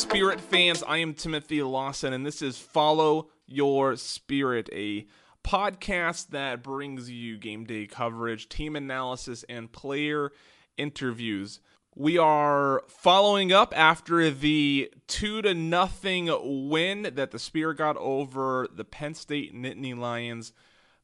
Spirit fans? I am Timothy Lawson, and this is Follow Your Spirit, a podcast that brings you game day coverage, team analysis, and player interviews. We are following up after the two to nothing win that the Spirit got over the Penn State Nittany Lions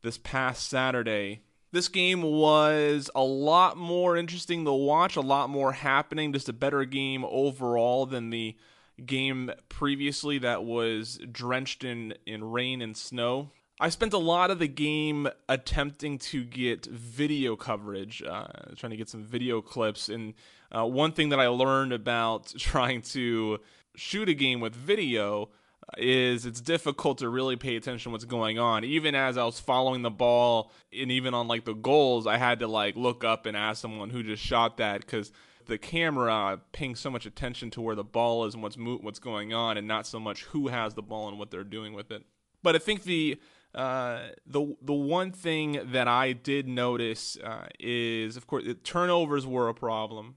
this past Saturday. This game was a lot more interesting to watch, a lot more happening, just a better game overall than the game previously that was drenched in, in rain and snow. I spent a lot of the game attempting to get video coverage, uh, trying to get some video clips. And uh, one thing that I learned about trying to shoot a game with video is it's difficult to really pay attention what's going on. Even as I was following the ball, and even on like the goals, I had to like look up and ask someone who just shot that because the camera paying so much attention to where the ball is and what's mo- what's going on, and not so much who has the ball and what they're doing with it. But I think the uh, the the one thing that I did notice uh, is, of course, turnovers were a problem,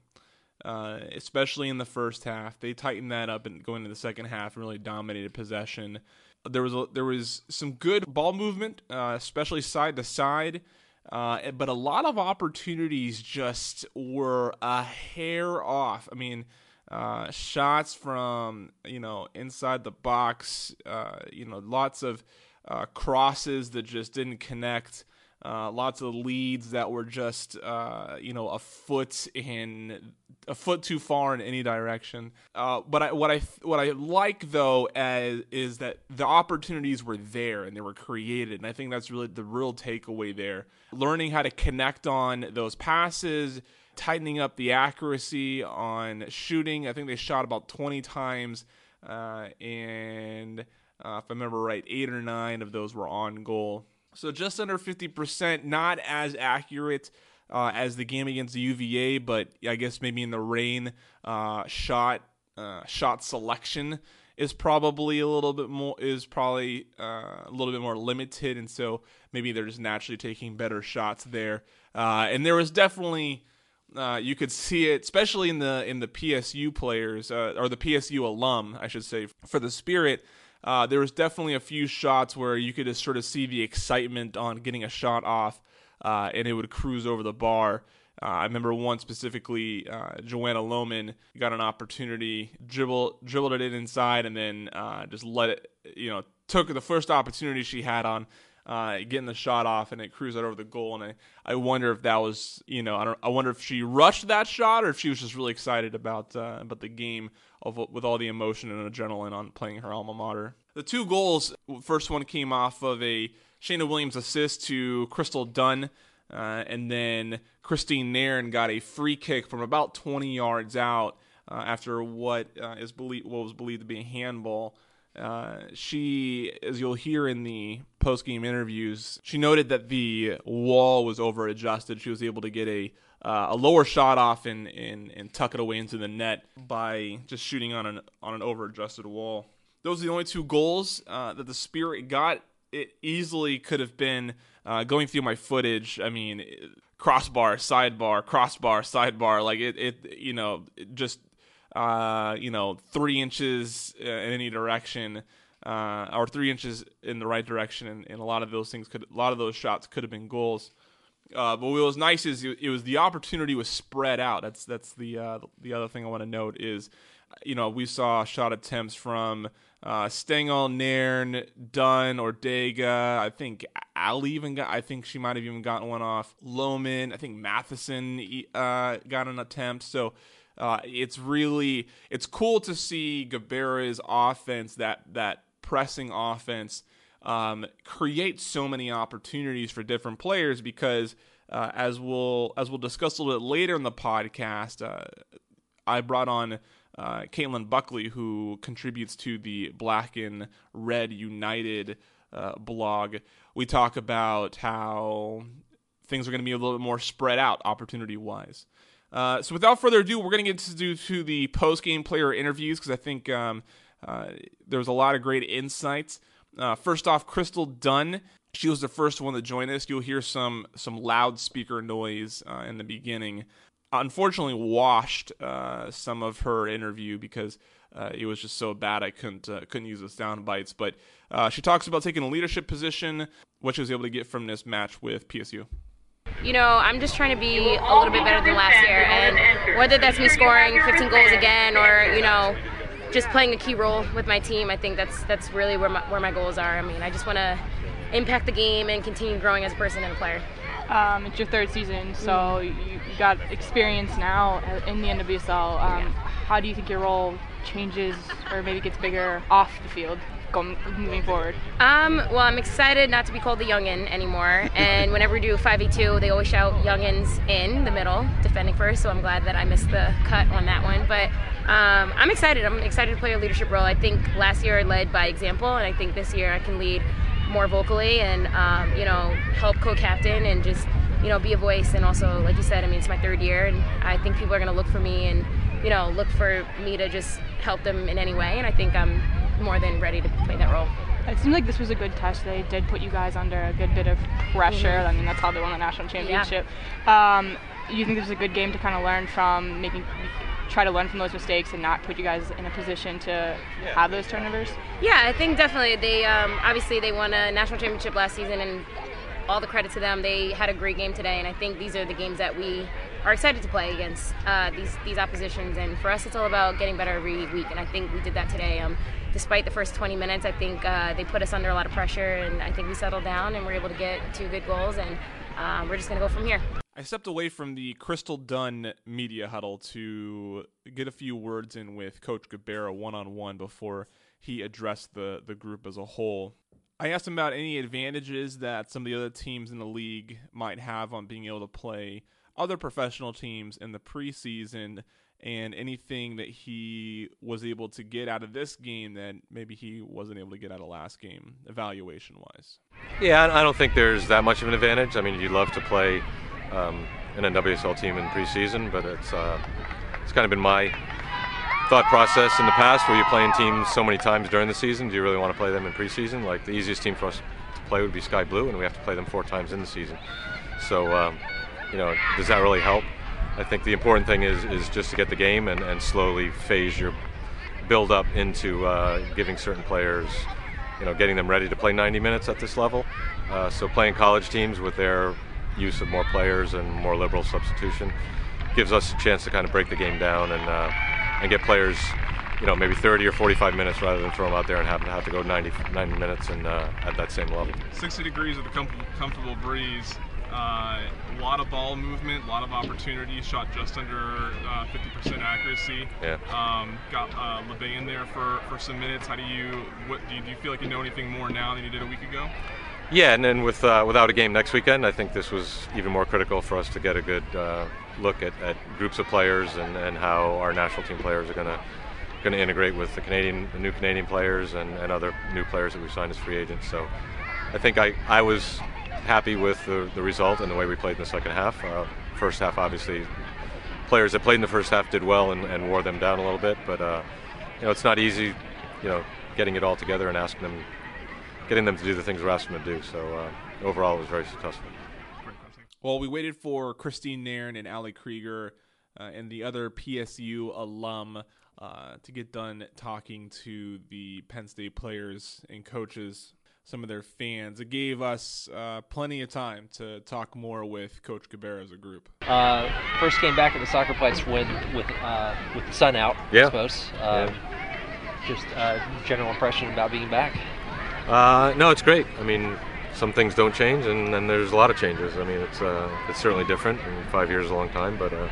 uh, especially in the first half. They tightened that up and going into the second half and really dominated possession. There was a, there was some good ball movement, uh, especially side to side. Uh, but a lot of opportunities just were a hair off. I mean, uh, shots from you know inside the box, uh, you know, lots of uh, crosses that just didn't connect. Uh, lots of leads that were just uh, you know a foot in a foot too far in any direction. Uh, but I, what I what I like though as, is that the opportunities were there and they were created, and I think that's really the real takeaway there. Learning how to connect on those passes, tightening up the accuracy on shooting. I think they shot about 20 times, uh, and uh, if I remember right, eight or nine of those were on goal. So just under 50%, not as accurate uh, as the game against the UVA, but I guess maybe in the rain, uh, shot uh, shot selection is probably a little bit more is probably uh, a little bit more limited, and so maybe they're just naturally taking better shots there. Uh, and there was definitely uh, you could see it, especially in the in the PSU players or the PSU alum, I should say, for the Spirit uh, there was definitely a few shots where you could just sort of see the excitement on getting a shot off, uh, and it would cruise over the bar. Uh, I remember one specifically, uh, Joanna Lohman got an opportunity, dribble, dribbled it in inside, and then uh, just let it, you know, took the first opportunity she had on uh, getting the shot off, and it cruised out over the goal. And I, I wonder if that was, you know, I don't, I wonder if she rushed that shot or if she was just really excited about uh, about the game of with all the emotion and adrenaline on playing her alma mater. The two goals, first one came off of a Cheyna Williams assist to Crystal Dunn. Uh, and then Christine Nairn got a free kick from about 20 yards out uh, after what uh, is believed what was believed to be a handball. Uh, she, as you'll hear in the post game interviews, she noted that the wall was over adjusted. She was able to get a uh, a lower shot off and, and and tuck it away into the net by just shooting on an on an over adjusted wall. Those are the only two goals uh, that the Spirit got. It easily could have been uh, going through my footage. I mean, crossbar, sidebar, crossbar, sidebar. Like it, it you know, just uh, you know, three inches in any direction. Uh, or three inches in the right direction, and, and, a lot of those things could, a lot of those shots could have been goals. Uh, but what was nice is it, was the opportunity was spread out. That's that's the uh, the other thing I want to note is, you know, we saw shot attempts from uh, Stengel, Nairn, Dunn, Ortega. I think Ali even got. I think she might have even gotten one off. Lohman. I think Matheson uh, got an attempt. So uh, it's really it's cool to see Gabarra's offense that that pressing offense um, create so many opportunities for different players because uh, as we'll as we'll discuss a little bit later in the podcast, uh, I brought on uh, Caitlin Buckley, who contributes to the Black and Red United uh, blog. We talk about how things are going to be a little bit more spread out opportunity wise. Uh, so without further ado, we're going to get to do to the post game player interviews because I think um, uh, there was a lot of great insights. Uh, first off, Crystal Dunn. She was the first one to join us. You'll hear some some loudspeaker noise uh, in the beginning unfortunately washed uh, some of her interview because uh, it was just so bad I couldn't uh, couldn't use the sound bites. But uh, she talks about taking a leadership position, what she was able to get from this match with PSU. You know, I'm just trying to be a little bit better than last year, and whether that's me scoring 15 goals again or you know just playing a key role with my team, I think that's that's really where my, where my goals are. I mean, I just want to impact the game and continue growing as a person and a player. Um, it's your third season, so mm-hmm. you, got experience now in the NWSL. Um, yeah. How do you think your role changes or maybe gets bigger off the field? Going, moving forward? Um, well, I'm excited not to be called the youngin anymore. And whenever we do 5v2, they always shout youngins in the middle, defending first. So I'm glad that I missed the cut on that one. But um, I'm excited. I'm excited to play a leadership role. I think last year I led by example, and I think this year I can lead more vocally and um, you know help co-captain and just you know be a voice and also like you said I mean it's my third year and I think people are going to look for me and you know look for me to just help them in any way and I think I'm more than ready to play that role. It seems like this was a good test. They did put you guys under a good bit of pressure. Mm-hmm. I mean, that's how they won the national championship. Yeah. Um, you think this was a good game to kind of learn from, making try to learn from those mistakes and not put you guys in a position to have those turnovers? Yeah, I think definitely. They um, obviously they won a national championship last season, and all the credit to them. They had a great game today, and I think these are the games that we are excited to play against uh, these these oppositions. And for us, it's all about getting better every week, and I think we did that today. Um, despite the first 20 minutes, I think uh, they put us under a lot of pressure, and I think we settled down and we were able to get two good goals, and um, we're just going to go from here. I stepped away from the Crystal Dunn media huddle to get a few words in with Coach Gabarra one on one before he addressed the, the group as a whole. I asked him about any advantages that some of the other teams in the league might have on being able to play other professional teams in the preseason and anything that he was able to get out of this game that maybe he wasn't able to get out of last game, evaluation wise. Yeah, I don't think there's that much of an advantage. I mean, you'd love to play um, an NWSL team in preseason, but it's uh, it's kind of been my thought process in the past where you're playing teams so many times during the season. Do you really want to play them in preseason? Like the easiest team for us to play would be Sky Blue, and we have to play them four times in the season. So, um, you know, does that really help? I think the important thing is is just to get the game and, and slowly phase your build up into uh, giving certain players, you know, getting them ready to play 90 minutes at this level. Uh, so playing college teams with their use of more players and more liberal substitution gives us a chance to kind of break the game down and uh, and get players, you know, maybe 30 or 45 minutes rather than throw them out there and have to have to go 90, 90 minutes and uh, at that same level. 60 degrees with a comfortable breeze. Uh, a lot of ball movement, a lot of opportunities. Shot just under 50% uh, accuracy. Yeah. Um, got uh, Labbé in there for, for some minutes. How do you what do you, do you feel like you know anything more now than you did a week ago? Yeah, and then with uh, without a game next weekend, I think this was even more critical for us to get a good uh, look at, at, groups of players and, and how our national team players are going to going to integrate with the Canadian, the new Canadian players and, and other new players that we signed as free agents. So I think I, I was happy with the, the result and the way we played in the second half. Uh, first half, obviously, players that played in the first half did well and, and wore them down a little bit, but uh, you know it's not easy, you know, getting it all together and asking them getting them to do the things we're asking them to do. So uh, overall, it was very successful. Well, we waited for Christine Nairn and Ali Krieger uh, and the other PSU alum uh, to get done talking to the Penn State players and coaches, some of their fans. It gave us uh, plenty of time to talk more with Coach Gabarra as a group. Uh, first came back at the soccer place when with uh, with the sun out. Yeah. I suppose. yeah. Um, just general impression about being back. Uh, no, it's great. I mean, some things don't change, and then there's a lot of changes. I mean, it's uh, it's certainly different. I mean, five years is a long time, but uh,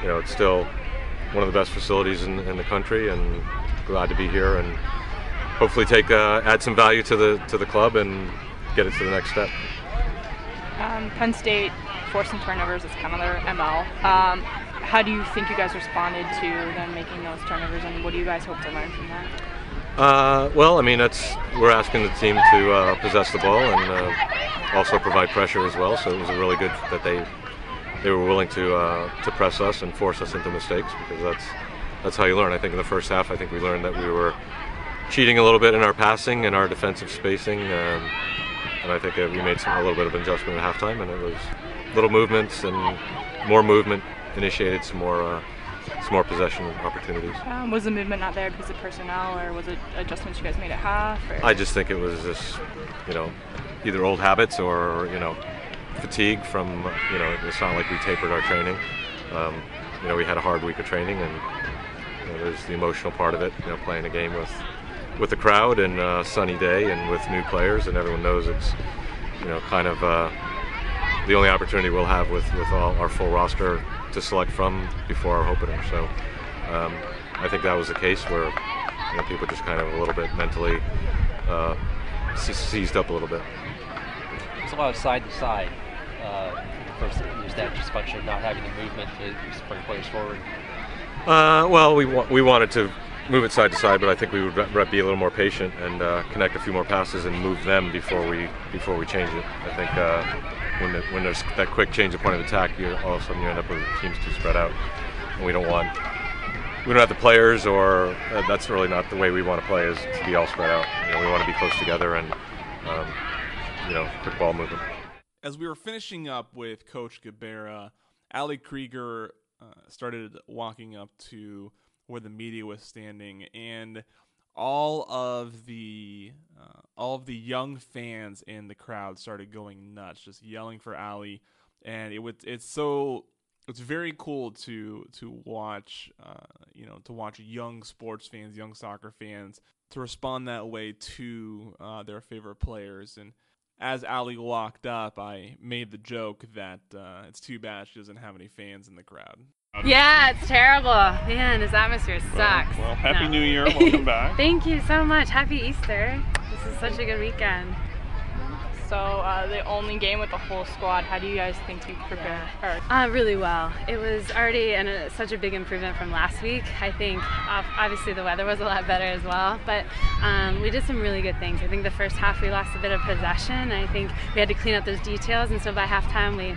you know, it's still one of the best facilities in, in, the country, and glad to be here and hopefully take uh, add some value to the to the club and get it to the next step. Um, Penn State forcing turnovers is kind of their ML. Um, how do you think you guys responded to them making those turnovers, and what do you guys hope to learn from that? Uh, well, I mean, it's we're asking the team to uh, possess the ball and uh, also provide pressure as well. So it was really good that they they were willing to uh, to press us and force us into mistakes because that's that's how you learn. I think in the first half, I think we learned that we were cheating a little bit in our passing and our defensive spacing, um, and I think uh, we made some, a little bit of adjustment at halftime, and it was little movements and more movement initiated some more uh, some more possession opportunities. Um, was the movement not there because of personnel, or was it adjustments you guys made at half? Or? I just think it was just, you know, either old habits or you know, fatigue from you know. It's not like we tapered our training. Um, you know, we had a hard week of training, and you know, there's the emotional part of it. You know, playing a game with with the crowd and a sunny day and with new players, and everyone knows it's you know kind of uh, the only opportunity we'll have with with all our full roster to select from before our opener. So um, I think that was the case where you know, people just kind of a little bit mentally uh, seized up a little bit. It's a lot of side to side. Uh, first, was that just function of not having the movement to bring players forward? Uh, well, we wa- we wanted to move it side to side, but I think we would be a little more patient and uh, connect a few more passes and move them before we before we change it. I think uh, when the, when there's that quick change of point of attack, you all of a sudden you end up with teams too spread out, and we don't want we don't have the players, or uh, that's really not the way we want to play. Is to be all spread out. You know, we want to be close together and um, you know quick ball movement. As we were finishing up with Coach Gabarra, Ali Krieger uh, started walking up to where the media was standing, and all of the uh, all of the young fans in the crowd started going nuts, just yelling for Ali, and it would it's so it's very cool to to watch uh, you know to watch young sports fans, young soccer fans to respond that way to uh, their favorite players and. As Ali walked up, I made the joke that uh, it's too bad she doesn't have any fans in the crowd. Yeah, it's terrible. Man, this atmosphere sucks. Well, well happy No. New Year. Welcome back. Thank you so much. Happy Easter. This is such a good weekend. So uh, the only game with the whole squad. How do you guys think you prepared? Or, Uh, really well. It was already an, a, such a big improvement from last week. I think ob- obviously the weather was a lot better as well, but um, we did some really good things. I think the first half we lost a bit of possession. I think we had to clean up those details, and so by halftime we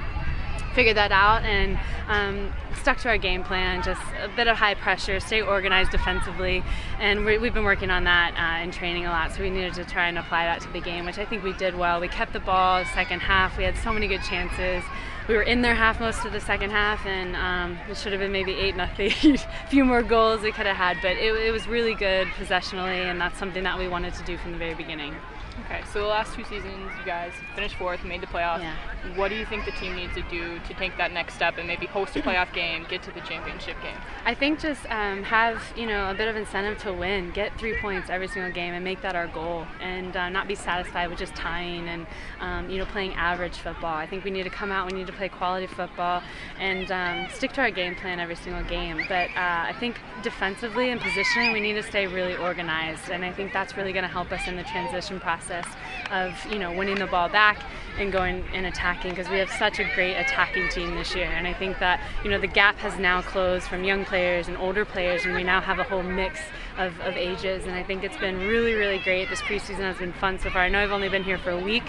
figured that out and um, stuck to our game plan. Just a bit of high pressure, stay organized defensively, and we, we've been working on that uh, in training a lot. So we needed to try and apply that to the game, which I think we did well. We kept the ball the second half. We had so many good chances. We were in their half most of the second half, and um, it should have been maybe eight nothing. a few more goals we could have had, but it, it was really good possessionally, and that's something that we wanted to do from the very beginning. Okay, so the last two seasons, you guys finished fourth, made the playoffs. Yeah. What do you think the team needs to do to take that next step and maybe host a playoff game, get to the championship game? I think just um, have you know a bit of incentive to win, get three points every single game, and make that our goal, and uh, not be satisfied with just tying and um, you know playing average football. I think we need to come out, we need to play quality football, and um, stick to our game plan every single game. But uh, I think defensively and positioning, we need to stay really organized, and I think that's really going to help us in the transition process of you know winning the ball back and going and attacking because we have such a great attacking team this year. And I think that you know the gap has now closed from young players and older players, and we now have a whole mix of, of ages. And I think it's been really, really great. This preseason has been fun so far. I know I've only been here for a week.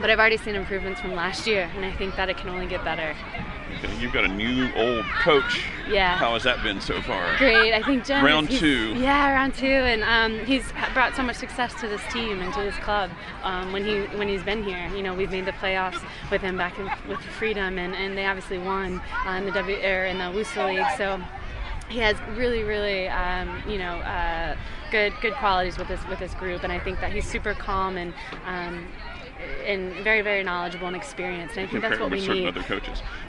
But I've already seen improvements from last year, and I think that it can only get better. You've got a new old coach. Yeah. How has that been so far? Great. I think Jen. Round he's- two. Yeah, round two, and um, he's brought so much success to this team and to this club. Um, when he when he's been here, you know, we've made the playoffs with him back in, with Freedom, and, and they obviously won uh, in the W or in the WUSA League. So he has really, really, um, you know, uh, good good qualities with this with this group, and I think that he's super calm and. Um, and very, very knowledgeable and experienced, and I think that's what we need. other coaches.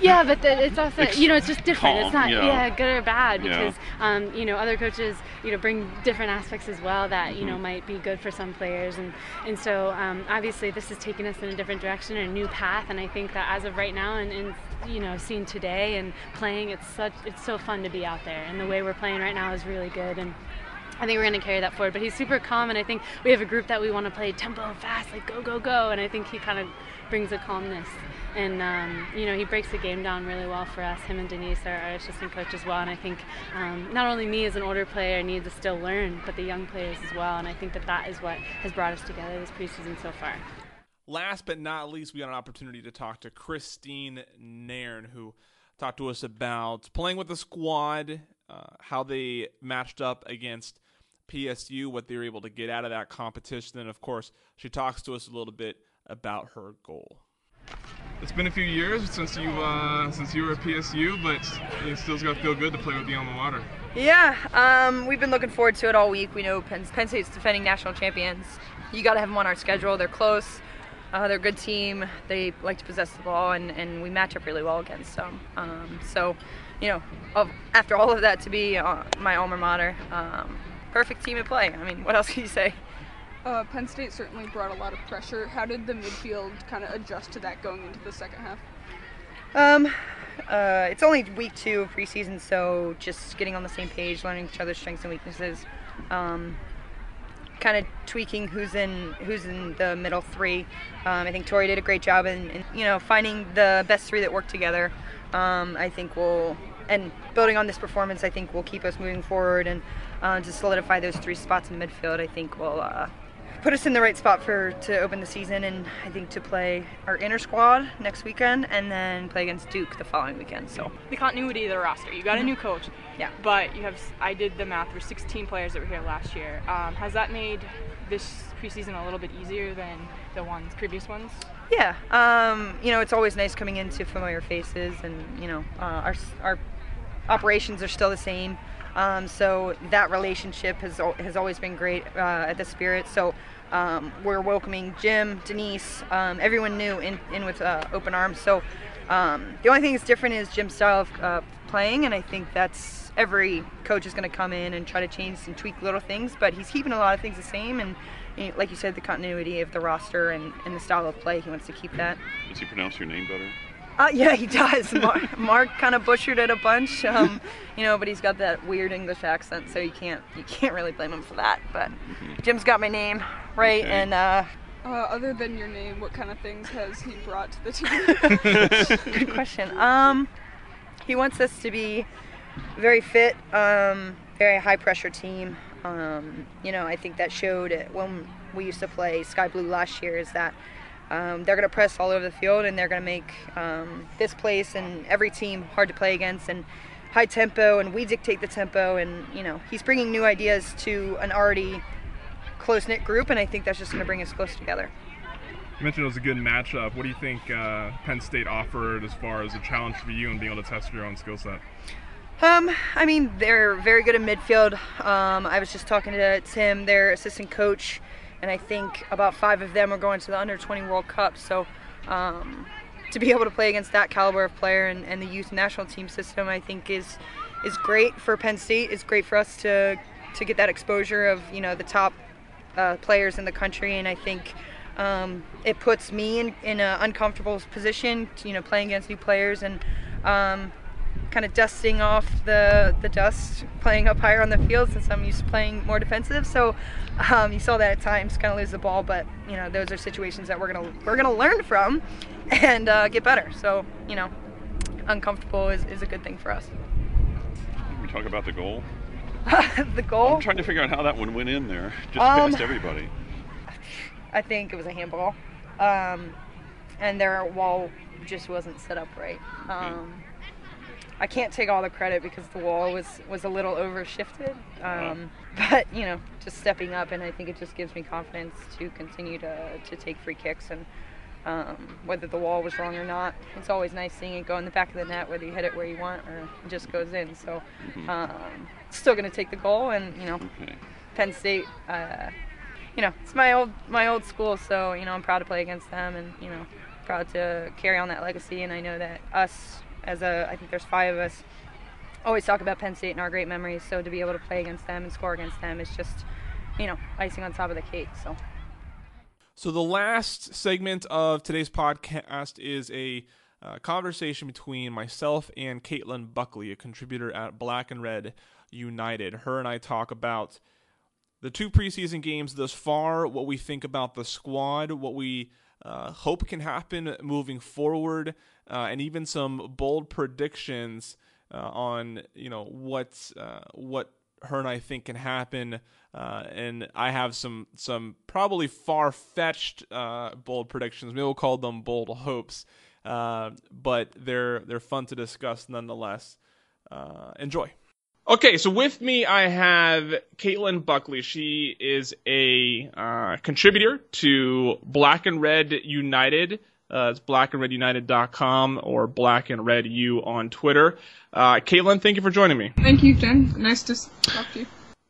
yeah, but the, it's also Ex- you know it's just different. calm, it's not yeah. yeah. good or bad Yeah. because um, you know other coaches you know bring different aspects as well that you know Mhm. might be good for some players and and so um, obviously this is taking us in a different direction, and a new path, and I think that as of right now and, and you know seen today and playing, it's such it's so fun to be out there, and the way we're playing right now is really good and. I think we're going to carry that forward. But he's super calm, and I think we have a group that we want to play tempo fast, like go, go, go. And I think he kind of brings a calmness. And, um, you know, he breaks the game down really well for us. Him and Denise are our assistant coach as well. And I think um, not only me as an older player need to still learn, but the young players as well. And I think that that is what has brought us together this preseason so far. Last but not least, we got an opportunity to talk to Christine Nairn, who talked to us about playing with the squad, uh, how they matched up against PSU, what they were able to get out of that competition, and of course, she talks to us a little bit about her goal. it's been a few years since you uh, since you were at PSU, but it still got to feel good to play with the alma mater. Yeah, um, we've been looking forward to it all week. We know Penn, Penn State's defending national champions. You got to have them on our schedule. They're close. Uh, they're a good team. They like to possess the ball, and, and we match up really well against them. Um, so, you know, of, after all of that, to be uh, my alma mater, um, perfect team to play. I mean, what else can you say? Uh, Penn State certainly brought a lot of pressure. How did the midfield kind of adjust to that going into the second half? Um, uh, it's only week two of preseason, so just getting on the same page, learning each other's strengths and weaknesses, um, kind of tweaking who's in who's in the middle three. Um, I think Tori did a great job in, in, you know finding the best three that work together. Um, I think will and building on this performance, I think will keep us moving forward and uh, to solidify those three spots in midfield. I think will uh, put us in the right spot for to open the season and I think to play our inner squad next weekend and then play against Duke the following weekend. So the continuity of the roster. You got a new coach. Yeah. But you have I did the math. There's 16 players that were here last year. Um, has that made this preseason a little bit easier than the ones previous ones? Yeah. Um, you know, it's always nice coming into familiar faces and you know uh, our our operations are still the same. Um, so that relationship has has always been great uh, at the Spirit. So um, we're welcoming Jim, Denise, um, everyone new in, in with uh, open arms. So um, the only thing that's different is Jim's style of uh, playing, and I think that's every coach is going to come in and try to change and tweak little things, but he's keeping a lot of things the same. And like you said, the continuity of the roster and, and the style of play, he wants to keep that. Does he pronounce your name better? Uh, yeah, he does. Mark, Mark kind of butchered it a bunch, um, you know, but he's got that weird English accent, so you can't you can't really blame him for that. But Jim's got my name right, Okay. and uh, Uh, other than your name, what kind of things has he brought to the team? good question. Um, he wants us to be very fit, um, very high pressure team. Um, you know, I think that showed when we used to play Sky Blue last year. Is that um, they're going to press all over the field and they're going to make um, this place and every team hard to play against and high tempo and we dictate the tempo and you know he's bringing new ideas to an already close knit group and I think that's just going to bring us close together. You mentioned it was a good matchup. What do you think uh, Penn State offered as far as a challenge for you and being able to test your own skill set? Um, I mean, they're very good in midfield. Um, I was just talking to Tim, their assistant coach, and I think about five of them are going to the under 20 World Cup. So, um, to be able to play against that caliber of player and, and the youth national team system, I think is is great for Penn State. It's great for us to to get that exposure of you know the top uh, players in the country, and I think um, it puts me in in an uncomfortable position. You know, playing against new players and um, kind of dusting off the the dust, playing up higher on the field since I'm used to playing more defensive. So um, you saw that at times, kind of lose the ball, but you know those are situations that we're gonna we're gonna learn from and uh, get better. So you know, uncomfortable is, is a good thing for us. Can we talk about the goal? the goal, I'm trying to figure out how that one went in there, just Um, past everybody. I think it was a handball, um, and their wall just wasn't set up right. Um, I can't take all the credit because the wall was was a little overshifted, um, but you know, just stepping up, and I think it just gives me confidence to continue to to take free kicks and. Um, whether the wall was wrong or not, it's always nice seeing it go in the back of the net, whether you hit it where you want or it just goes in. So, um, still going to take the goal, and you know, Okay. Penn State, uh, you know, it's my old my old school, so you know I'm proud to play against them, and you know, proud to carry on that legacy. And I know that us, as a, I think there's five of us, always talk about Penn State and our great memories. So to be able to play against them and score against them is just, you know, icing on top of the cake. So. So the last segment of today's podcast is a uh, conversation between myself and Caitlin Buckley, a contributor at Black and Red United. Her and I talk about the two preseason games thus far, what we think about the squad, what we uh, hope can happen moving forward, uh, and even some bold predictions uh, on you know what uh, what her and I think can happen. Uh, and I have some some probably far fetched uh, bold predictions. Maybe we'll call them bold hopes, uh, but they're they're fun to discuss nonetheless. Enjoy. Okay, so with me I have Caitlin Buckley. She is a contributor to Black and Red United, Uh, it's blackandredunited.com or black and red u on Twitter. Uh, Caitlin, thank you for joining me. Thank you, Jen. Nice to talk to you.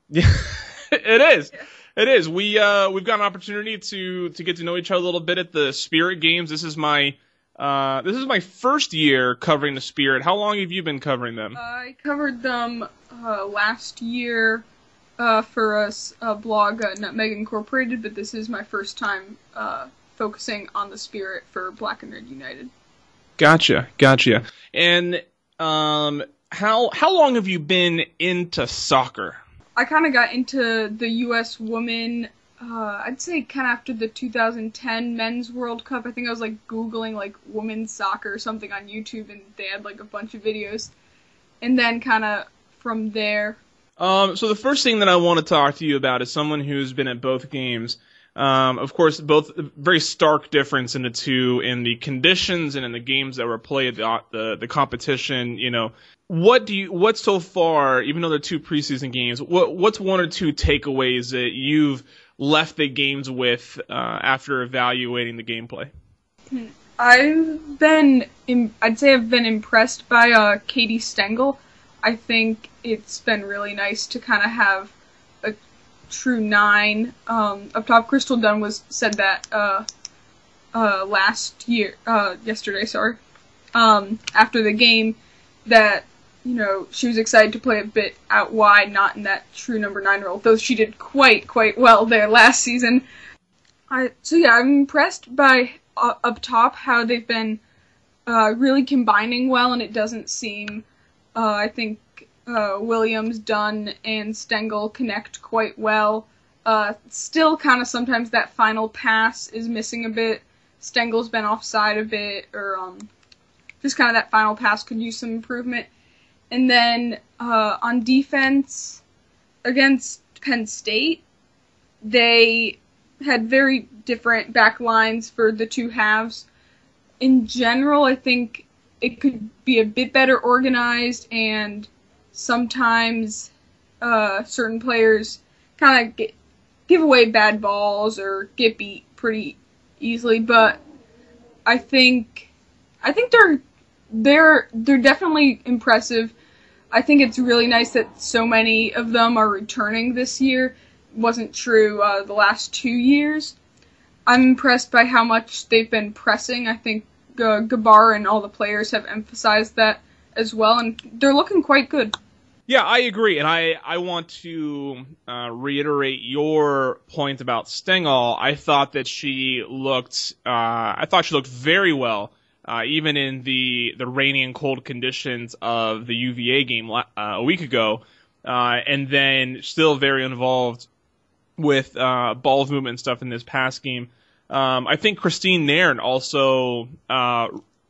Yeah, it is. It is. We uh we've got an opportunity to to get to know each other a little bit at the Spirit Games. This is my uh this is my first year covering the Spirit. How long have you been covering them? I covered them uh, last year uh, for a, a blog, uh, Nutmeg Incorporated, but this is my first time uh, focusing on the Spirit for Black and Red United. Gotcha, gotcha. And um, how how long have you been into soccer? I kind of got into the U.S. women. Uh, I'd say kind of after the 2010 Men's World Cup. I think I was like googling like women's soccer or something on YouTube, and they had like a bunch of videos. And then kind of from there. Um, so the first thing that I want to talk to you about is someone who's been at both games. Um, of course, both very stark difference in the two in the conditions and in the games that were played, the the, the competition. You know, what do you what so far even though they're two preseason games what what's one or two takeaways that you've left the games with uh, after evaluating the gameplay i've been i'd say i've been impressed by uh, katie stengel i think it's been really nice to kind of have true nine um, up top crystal dunn was said that uh, uh, last year uh, yesterday sorry um, after the game that you know, she was excited to play a bit out wide, not in that true number nine role, though she did quite, quite well there last season. I, so yeah, I'm impressed by uh, up top how they've been uh, really combining well, and it doesn't seem, uh, I think uh, Williams, Dunn, and Stengel connect quite well. Uh, still, kind of sometimes that final pass is missing a bit. Stengel's been offside a bit, or um, just kind of that final pass could use some improvement. And then uh, on defense against Penn State, they had very different back lines for the two halves. In general, I think it could be a bit better organized, and sometimes uh, certain players kind of give away bad balls or get beat pretty easily. But I think I think they're they're they're definitely impressive. I think it's really nice that so many of them are returning this year. It wasn't true uh, the last two years. I'm impressed by how much they've been pressing. I think uh, Gabar and all the players have emphasized that as well, and they're looking quite good. Yeah, I agree, and I I want to uh, reiterate your point about Stengel. I thought that she looked uh, I thought she looked very well uh, even in the the rainy and cold conditions of the UVA game uh, a week ago, uh, and then still very involved with uh, ball movement and stuff in this past game. Um, I think Christine Nairn also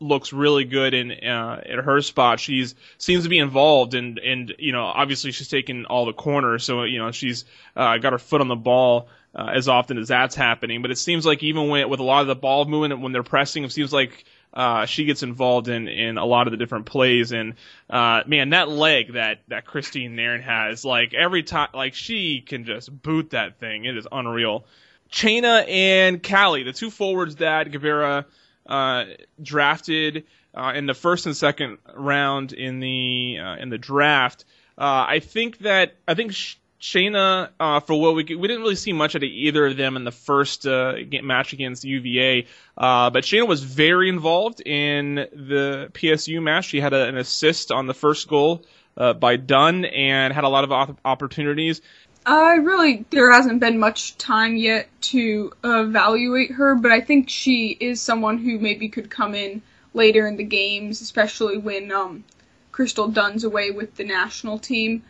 looks really good in uh, her spot. She's seems to be involved, and and you know obviously she's taking all the corners, so you know she's got her foot on the ball. as often as that's happening, but it seems like even when, with a lot of the ball movement when they're pressing, it seems like uh, she gets involved in, in a lot of the different plays. And uh, man, that leg that that Christine Nairn has, like every time, like she can just boot that thing. It is unreal. Cheyna and Callie, the two forwards that Gabarra uh, drafted uh, in the first and second round in the uh, in the draft. Uh, I think that I think Cheyna, uh, for what we we didn't really see much of either of them in the first match against UVA, but Cheyna was very involved in the PSU match. She had a, an assist on the first goal by Dunn and had a lot of op- opportunities. I really there hasn't been much time yet to evaluate her, but I think she is someone who maybe could come in later in the games, especially when um, Crystal Dunn's away with the national team.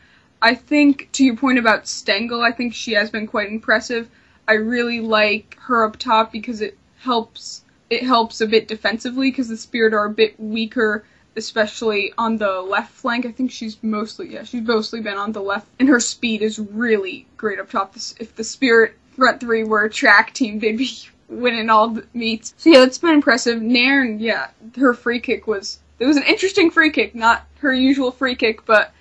I think to your point about Stengel, I think she has been quite impressive. I really like her up top because it helps it helps a bit defensively because the Spirit are a bit weaker, especially on the left flank. I think she's mostly yeah she's mostly been on the left, and her speed is really great up top. If the Spirit front three were a track team, they'd be winning all the meets. So yeah, it's been impressive. Nairn, yeah, her free kick was it was an interesting free kick, not her usual free kick, but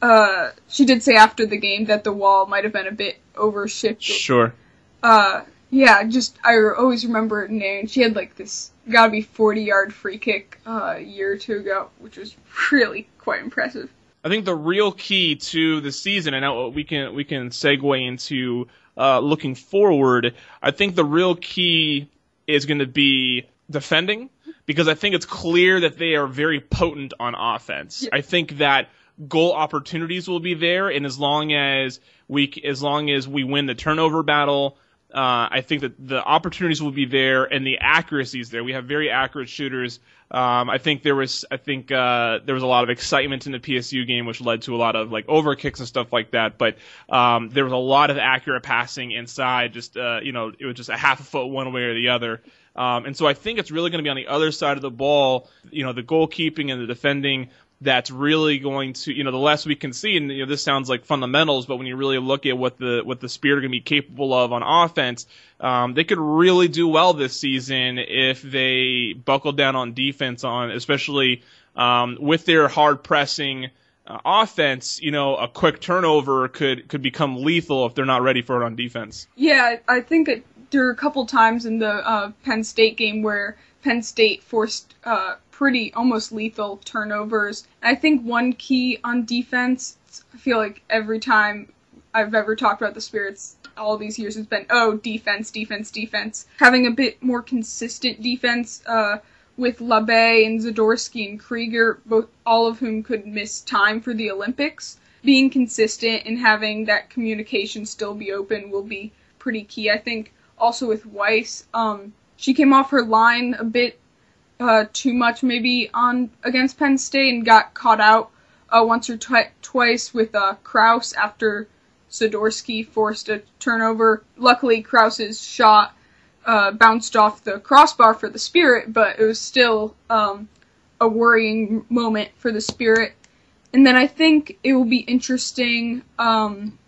uh, she did say after the game that the wall might have been a bit overshifted. Sure. Uh, yeah, just I always remember Nairn. She had like this got to be 40 yard free kick uh, a year or two ago, which was really quite impressive. I think the real key to the season, and now we can we can segue into uh, looking forward. I think the real key is going to be defending because I think it's clear that they are very potent on offense. Yeah. I think that goal opportunities will be there, and as long as we as long as we win the turnover battle, uh, I think that the opportunities will be there and the accuracy is there. We have very accurate shooters. Um, I think there was, I think uh, there was a lot of excitement in the PSU game, which led to a lot of like over kicks and stuff like that. But um, there was a lot of accurate passing inside. Just uh, you know, it was just a half a foot one way or the other. Um, and so I think it's really going to be on the other side of the ball. You know, the goalkeeping and the defending that's really going to, you know, the less we can see, and you know, this sounds like fundamentals, but when you really look at what the what the Spirit are going to be capable of on offense, um, they could really do well this season if they buckle down on defense, on especially um, with their hard pressing uh, offense. You know, a quick turnover could could become lethal if they're not ready for it on defense. Yeah, I think that there are a couple times in the uh, Penn State game where Penn State forced uh, pretty almost lethal turnovers. I think one key on defense, I feel like every time I've ever talked about the Spirits all these years has been, oh, defense, defense, defense. Having a bit more consistent defense uh, with Labbé and Zadorsky and Krieger, both all of whom could miss time for the Olympics. Being consistent and having that communication still be open will be pretty key. I think also with Wys, um, she came off her line a bit uh, too much maybe on against Penn State and got caught out uh, once or twi- twice with uh, Crouse after Zadorsky forced a turnover. Luckily, Crouse's shot uh, bounced off the crossbar for the Spirit, but it was still um, a worrying moment for the Spirit. And then I think it will be interesting, um,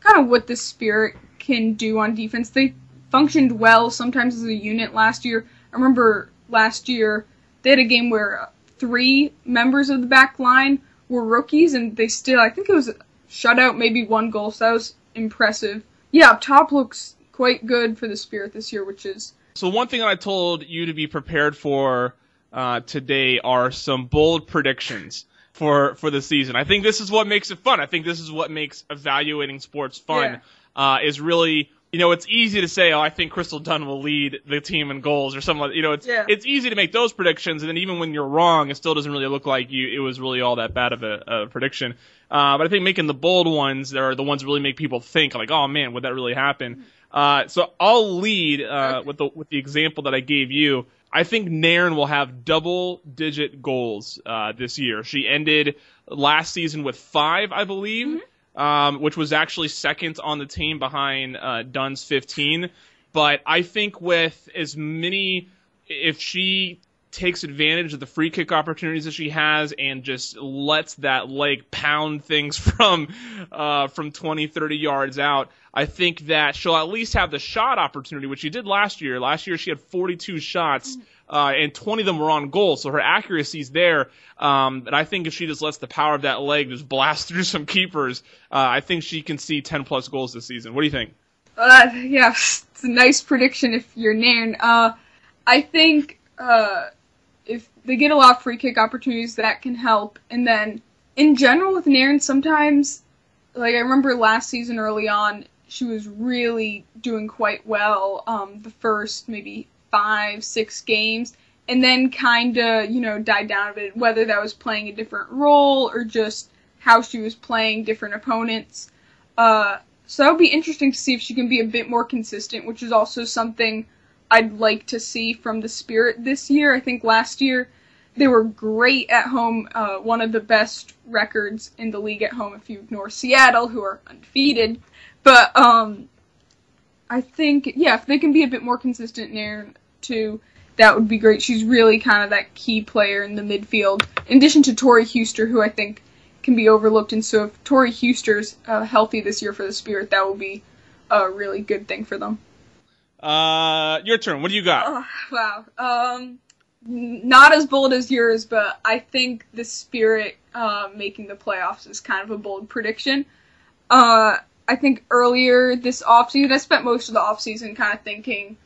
kind of what the Spirit can do on defense. They functioned well sometimes as a unit last year. I remember last year, they had a game where three members of the back line were rookies, and they still, I think it was a shutout, maybe one goal, so that was impressive. Yeah, up top looks quite good for the Spirit this year, which is. So, one thing I told you to be prepared for uh, today are some bold predictions for for the season. I think this is what makes it fun. I think this is what makes evaluating sports fun. Yeah. Uh, is really you know, it's easy to say, oh, I think Crystal Dunn will lead the team in goals or something. Like, you know, it's yeah. it's easy to make those predictions, and then even when you're wrong, it still doesn't really look like you it was really all that bad of a, a prediction. Uh, but I think making the bold ones are the ones that really make people think, like, oh man, would that really happen? Uh, so I'll lead uh, with the with the example that I gave you. I think Nairn will have double digit goals uh, this year. She ended last season with five, I believe. Mm-hmm um, which was actually second on the team behind uh, Dunn's 15. But I think with as many, if she takes advantage of the free kick opportunities that she has and just lets that leg pound things from uh, from 20 30 yards out i think that she'll at least have the shot opportunity which she did last year. Last year she had 42 shots uh, and 20 of them were on goal, so her accuracy's there. Um, but I think if she just lets the power of that leg just blast through some keepers, uh, I think she can see 10 plus goals this season. What do you think? Uh, yeah, it's a nice prediction if you're Nairn. Uh, I think uh, if they get a lot of free kick opportunities, that can help. And then in general with Nairn, sometimes, like I remember last season early on, she was really doing quite well. Um, the first maybe five, six games, and then kind of, you know, died down a bit, whether that was playing a different role or just how she was playing different opponents. Uh, so that would be interesting to see if she can be a bit more consistent, which is also something I'd like to see from the Spirit this year. I think last year they were great at home, uh, one of the best records in the league at home if you ignore Seattle, who are undefeated. But um, I think, yeah, if they can be a bit more consistent there too, that would be great. She's really kind of that key player in the midfield, in addition to Tori Huster, who I think can be overlooked. And so if Tori Huster's uh, healthy this year for the Spirit, that will be a really good thing for them. Uh, your turn. What do you got? Oh, wow. Um, not as bold as yours, but I think the Spirit uh, making the playoffs is kind of a bold prediction. Uh, I think earlier this offseason, I spent most of the offseason kind of thinking,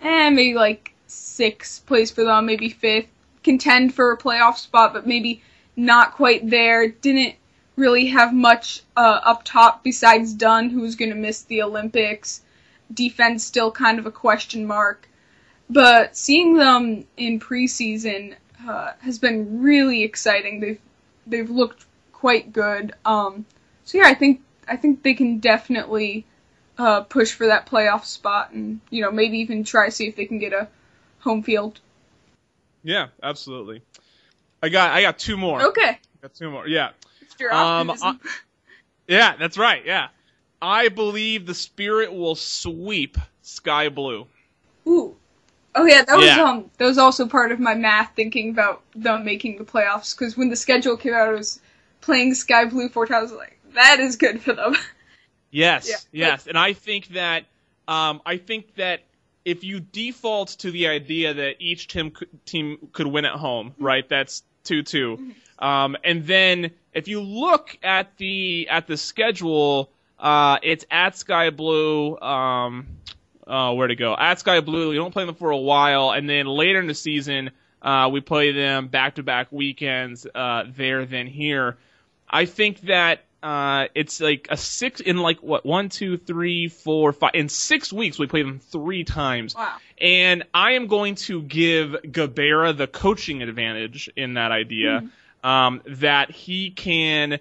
eh, maybe like sixth place for them, maybe fifth, contend for a playoff spot, but maybe not quite there. Didn't really have much uh, up top besides Dunn, who's going to miss the Olympics. Defense still kind of a question mark. But seeing them in preseason uh, has been really exciting. They've they've looked quite good. Um, so yeah, I think I think they can definitely uh, push for that playoff spot, and you know maybe even try to see if they can get a home field. Yeah, absolutely. I got I got two more. Okay. Got two more. Yeah. Um, I- yeah, that's right. Yeah. I believe the Spirit will sweep Sky Blue. Ooh. Oh yeah, that was Yeah. um that was also part of my math thinking about them making the playoffs because when the schedule came out, I was playing Sky Blue four times. I like, that is good for them. Yes, Yeah. yes, and I think that um, I think that if you default to the idea that each team could, team could win at home, right? That's two two, um, and then if you look at the at the schedule, uh, it's at Sky Blue. Um, uh, where to go? At Sky Blue, we don't play them for a while, and then later in the season, uh, we play them back to back weekends uh, there then here. I think that uh, it's like a six in like what one, two, three, four, five. In six weeks, we play them three times. Wow. And I am going to give Gabarra the coaching advantage in that idea. Um, that he can,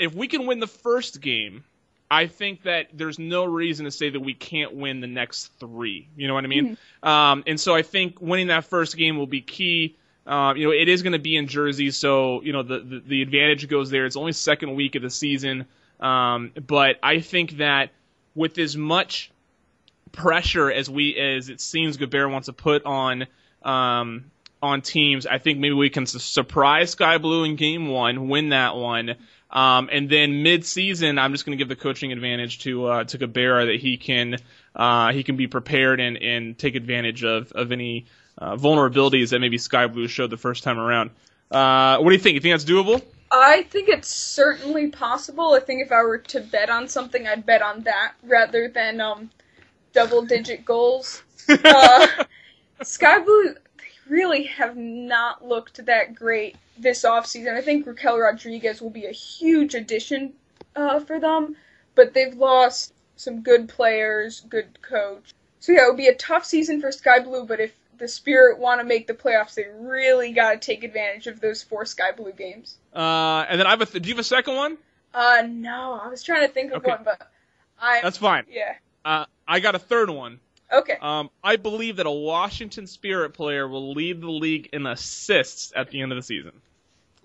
if we can win the first game, I think that there's no reason to say that we can't win the next three. You know what I mean? Um, and so I think winning that first game will be key. Uh, you know, it is going to be in Jersey, so you know the, the the advantage goes there. It's only second week of the season, um, but I think that with as much pressure as we as it seems Gabarra wants to put on um, on teams, I think maybe we can su- surprise Sky Blue in Game One, win that one, um, and then mid-season, I'm just going to give the coaching advantage to uh, to Gabarra that he can uh, he can be prepared and, and take advantage of of any uh, vulnerabilities that maybe Sky Blue showed the first time around. Uh, what do you think? You think that's doable? I think it's certainly possible. I think if I were to bet on something, I'd bet on that rather than um, double digit goals. Uh, Sky Blue really have not looked that great this offseason. I think Raquel Rodriguez will be a huge addition uh, for them, but they've lost some good players, good coach. So yeah, it would be a tough season for Sky Blue, but if the Spirit want to make the playoffs, they really got to take advantage of those four Sky Blue games. Uh, and then I have a th- do you have a second one? Uh, no, I was trying to think of Okay. one, but I. That's fine. Yeah. Uh, I got a third one. Okay. Um, I believe that a Washington Spirit player will lead the league in assists at the end of the season.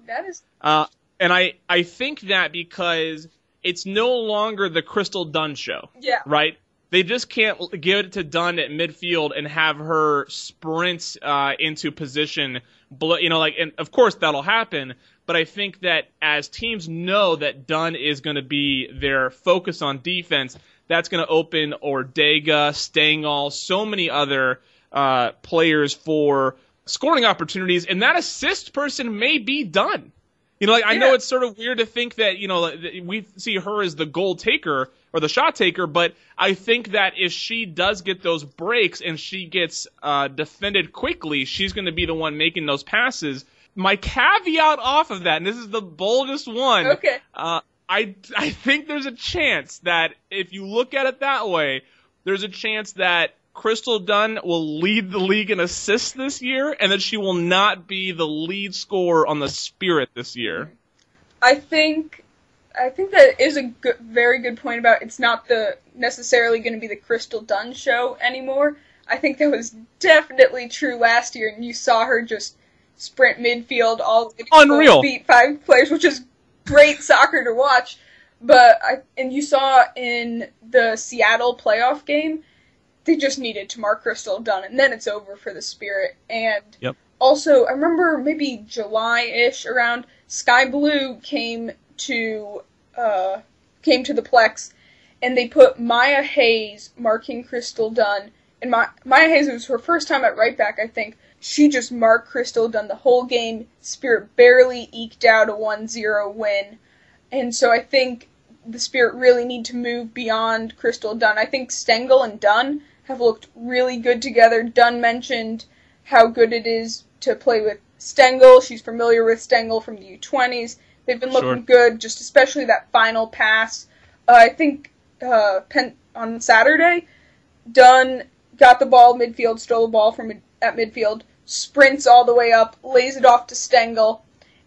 That is. Uh, and I, I think that because it's no longer the Crystal Dunn show, Yeah. right? They just can't give it to Dunn at midfield and have her sprint uh, into position. You know, like, and of course that'll happen. But I think that as teams know that Dunn is going to be their focus on defense, that's going to open Ordega, Stengel, so many other uh, players for scoring opportunities, and that assist person may be Dunn. You know, like I know it's sort of weird to think that you know that we see her as the goal taker or the shot taker, but I think that if she does get those breaks and she gets uh, defended quickly, she's going to be the one making those passes. My caveat off of that, and this is the boldest one. Okay. Uh, I I think there's a chance that if you look at it that way, there's a chance that Crystal Dunn will lead the league in assists this year, and that she will not be the lead scorer on the Spirit this year. I think. I think that is a good, very good point about it's not the necessarily going to be the Crystal Dunn show anymore. I think that was definitely true last year, and you saw her just sprint midfield all the Unreal. beat five players, which is great soccer to watch. But I and you saw in the Seattle playoff game, they just needed to mark Crystal Dunn, and then it's over for the Spirit. And Yep. also, I remember maybe July-ish around Sky Blue came to uh, came to the Plex, and they put Maya Hayes marking Crystal Dunn. And Ma- Maya Hayes was her first time at right back, I think. She just marked Crystal Dunn the whole game. Spirit barely eked out a 1-0 win. And so I think the Spirit really need to move beyond Crystal Dunn. I think Stengel and Dunn have looked really good together. Dunn mentioned how good it is to play with Stengel. She's familiar with Stengel from the U20s. They've been looking Sure. good, just especially that final pass. Uh, I think uh, Penn, on Saturday, Dunn got the ball midfield, stole the ball from at midfield, sprints all the way up, lays it off to Stengel,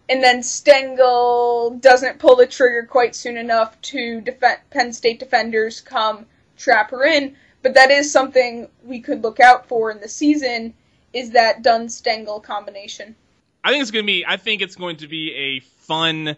and then Stengel doesn't pull the trigger quite soon enough to defend Penn State defenders come trap her in. But that is something we could look out for in the season is that Dunn Stengel combination. I think it's gonna be. I think it's going to be a fun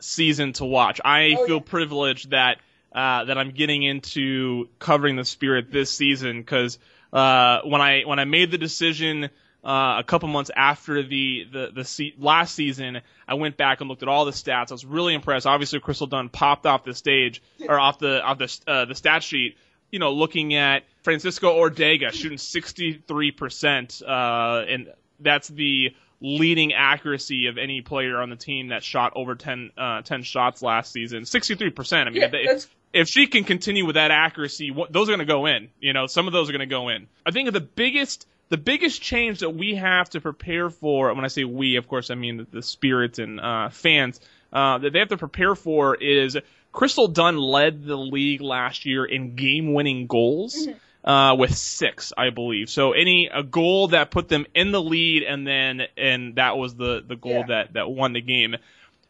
season to watch. I Oh, feel yeah. privileged that uh, that I'm getting into covering the Spirit this season because uh, when I when I made the decision uh, a couple months after the the the se- last season, I went back and looked at all the stats. I was really impressed. Obviously, Crystal Dunn popped off the stage or off the off the uh, the stat sheet. You know, looking at Francisca Ordega shooting 63%, uh, and that's the leading accuracy of any player on the team that shot over 10, uh, 10 shots last season. 63%. I mean, Yeah, if, if she can continue with that accuracy, what, those are going to go in. You know, some of those are going to go in. I think the biggest the biggest change that we have to prepare for, when I say we, of course, I mean the, the spirits and uh, fans, uh, that they have to prepare for is Crystal Dunn led the league last year in game-winning goals. Uh, with six, I believe. So any a goal that put them in the lead, and then and that was the the goal Yeah. that that won the game.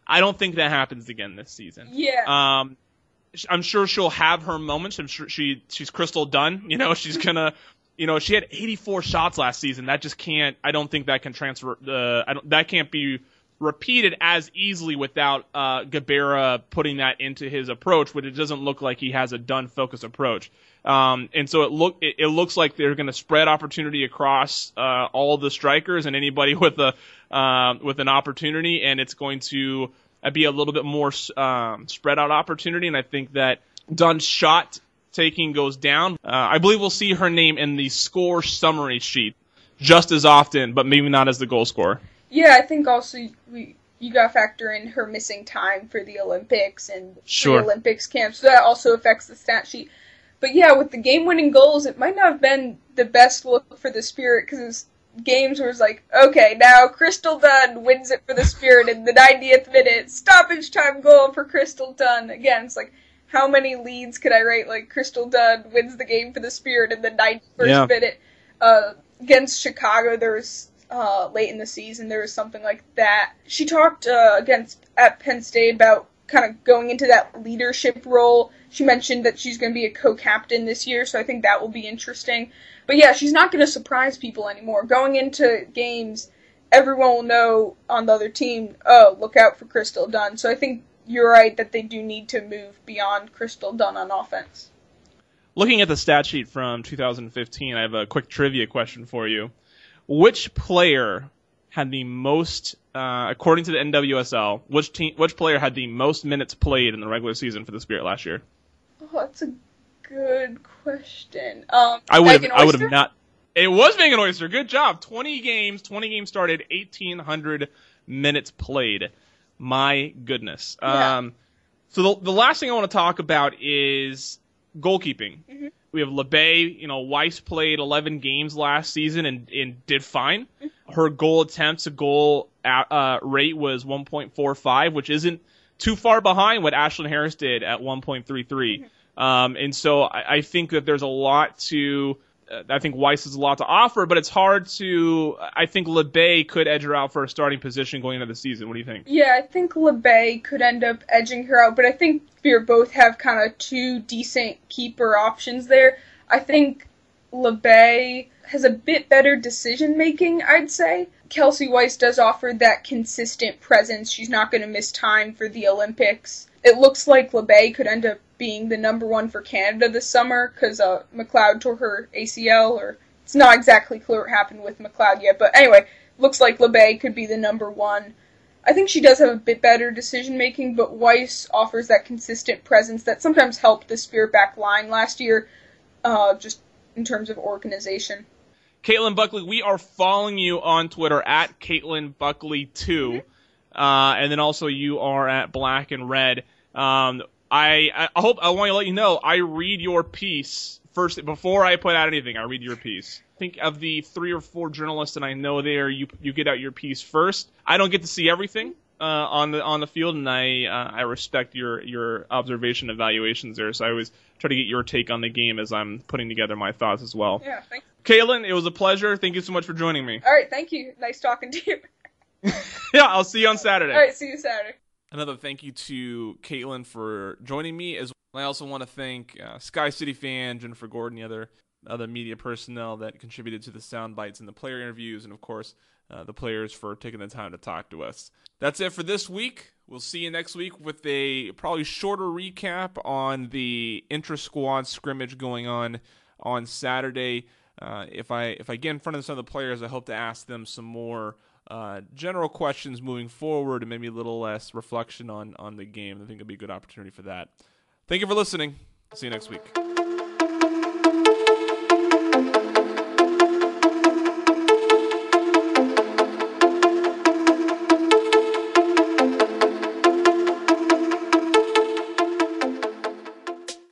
I don't think that happens again this season. Yeah. Um, I'm sure she'll have her moments. I'm sure she she's Crystal Dunn. You know, she's gonna. You know, she had 84 shots last season. That just can't. I don't think that can transfer. Uh, I don't. That can't be repeated as easily without uh, Gabarra putting that into his approach, but it doesn't look like he has a Dunn focus approach. Um, and so it look it, it looks like they're going to spread opportunity across uh, all the strikers and anybody with a um, with an opportunity, and it's going to uh, be a little bit more um, spread out opportunity. And I think that Dunn's shot taking goes down. Uh, I believe we'll see her name in the score summary sheet just as often, but maybe not as the goal scorer. Yeah, I think also we you got to factor in her missing time for the Olympics and Sure. the Olympics camp, so that also affects the stat sheet. But yeah, with the game-winning goals, it might not have been the best look for the Spirit because games where it's like, okay, now Crystal Dunn wins it for the Spirit in the 90th minute, stoppage time goal for Crystal Dunn. Again, it's like, how many leads could I write? Like Crystal Dunn wins the game for the Spirit in the 91st Yeah. minute. Uh, against Chicago, there was uh, late in the season, there was something like that. She talked uh, against at Penn State about kind of going into that leadership role. She mentioned that she's going to be a co-captain this year, so I think that will be interesting. But yeah, she's not going to surprise people anymore. Going into games, everyone will know on the other team, oh, look out for Crystal Dunn. So I think you're right that they do need to move beyond Crystal Dunn on offense. Looking at the stat sheet from 2015, I have a quick trivia question for you. Which player had the most, uh, according to the NWSL, which team, which player had the most minutes played in the regular season for the Spirit last year? Oh, that's a good question. Um, I would have, I would have not. It was Megan Oyster. Good job. 20 games, 20 games started, 1,800 minutes played. My goodness. Yeah. Um, so the, the last thing I want to talk about is goalkeeping. Mm-hmm. We have Labbé. You know, Wys played 11 games last season and, and did fine. Her goal attempts to goal uh, uh, rate was 1.45, which isn't too far behind what Ashlyn Harris did at 1.33. Um, and so I, I think that there's a lot to. Uh, I think Wys has a lot to offer, but it's hard to. I think Labbé could edge her out for a starting position going into the season. What do you think? Yeah, I think Labbé could end up edging her out, but I think Spear both have kind of two decent keeper options there. I think Labbé has a bit better decision making, I'd say. Kelsey Wys does offer that consistent presence. She's not going to miss time for the Olympics. It looks like Labbé could end up being the number one for Canada this summer because uh, McLeod tore her ACL, or it's not exactly clear what happened with McLeod yet. But anyway, looks like Labbé could be the number one. I think she does have a bit better decision making, but Wys offers that consistent presence that sometimes helped the Spear back line last year, uh, just in terms of organization. Caitlin Buckley, we are following you on Twitter at Caitlin Buckley2. Uh, and then also you are at Black and Red. Um, I, I hope, I want to let you know, I read your piece first before I put out anything, I read your piece. think of the three or four journalists that I know there, you you get out your piece first. I don't get to see everything uh, on the on the field, and I uh, I respect your your observation evaluations there. So I always try to get your take on the game as I'm putting together my thoughts as well. Yeah, thanks. Kaylin, it was a pleasure. Thank you so much for joining me. All right, thank you. Nice talking to you. yeah, I'll see you on Saturday. All right, see you Saturday. Another thank you to Caitlin for joining me. As well. I also want to thank uh, Sky City fan Jennifer Gordon, the other other media personnel that contributed to the sound bites and the player interviews, and of course uh, the players for taking the time to talk to us. That's it for this week. We'll see you next week with a probably shorter recap on the intra squad scrimmage going on on Saturday. Uh, if I if I get in front of some of the players, I hope to ask them some more uh, general questions moving forward and maybe a little less reflection on on the game. I think it'll be a good opportunity for that. Thank you for listening. See you next week.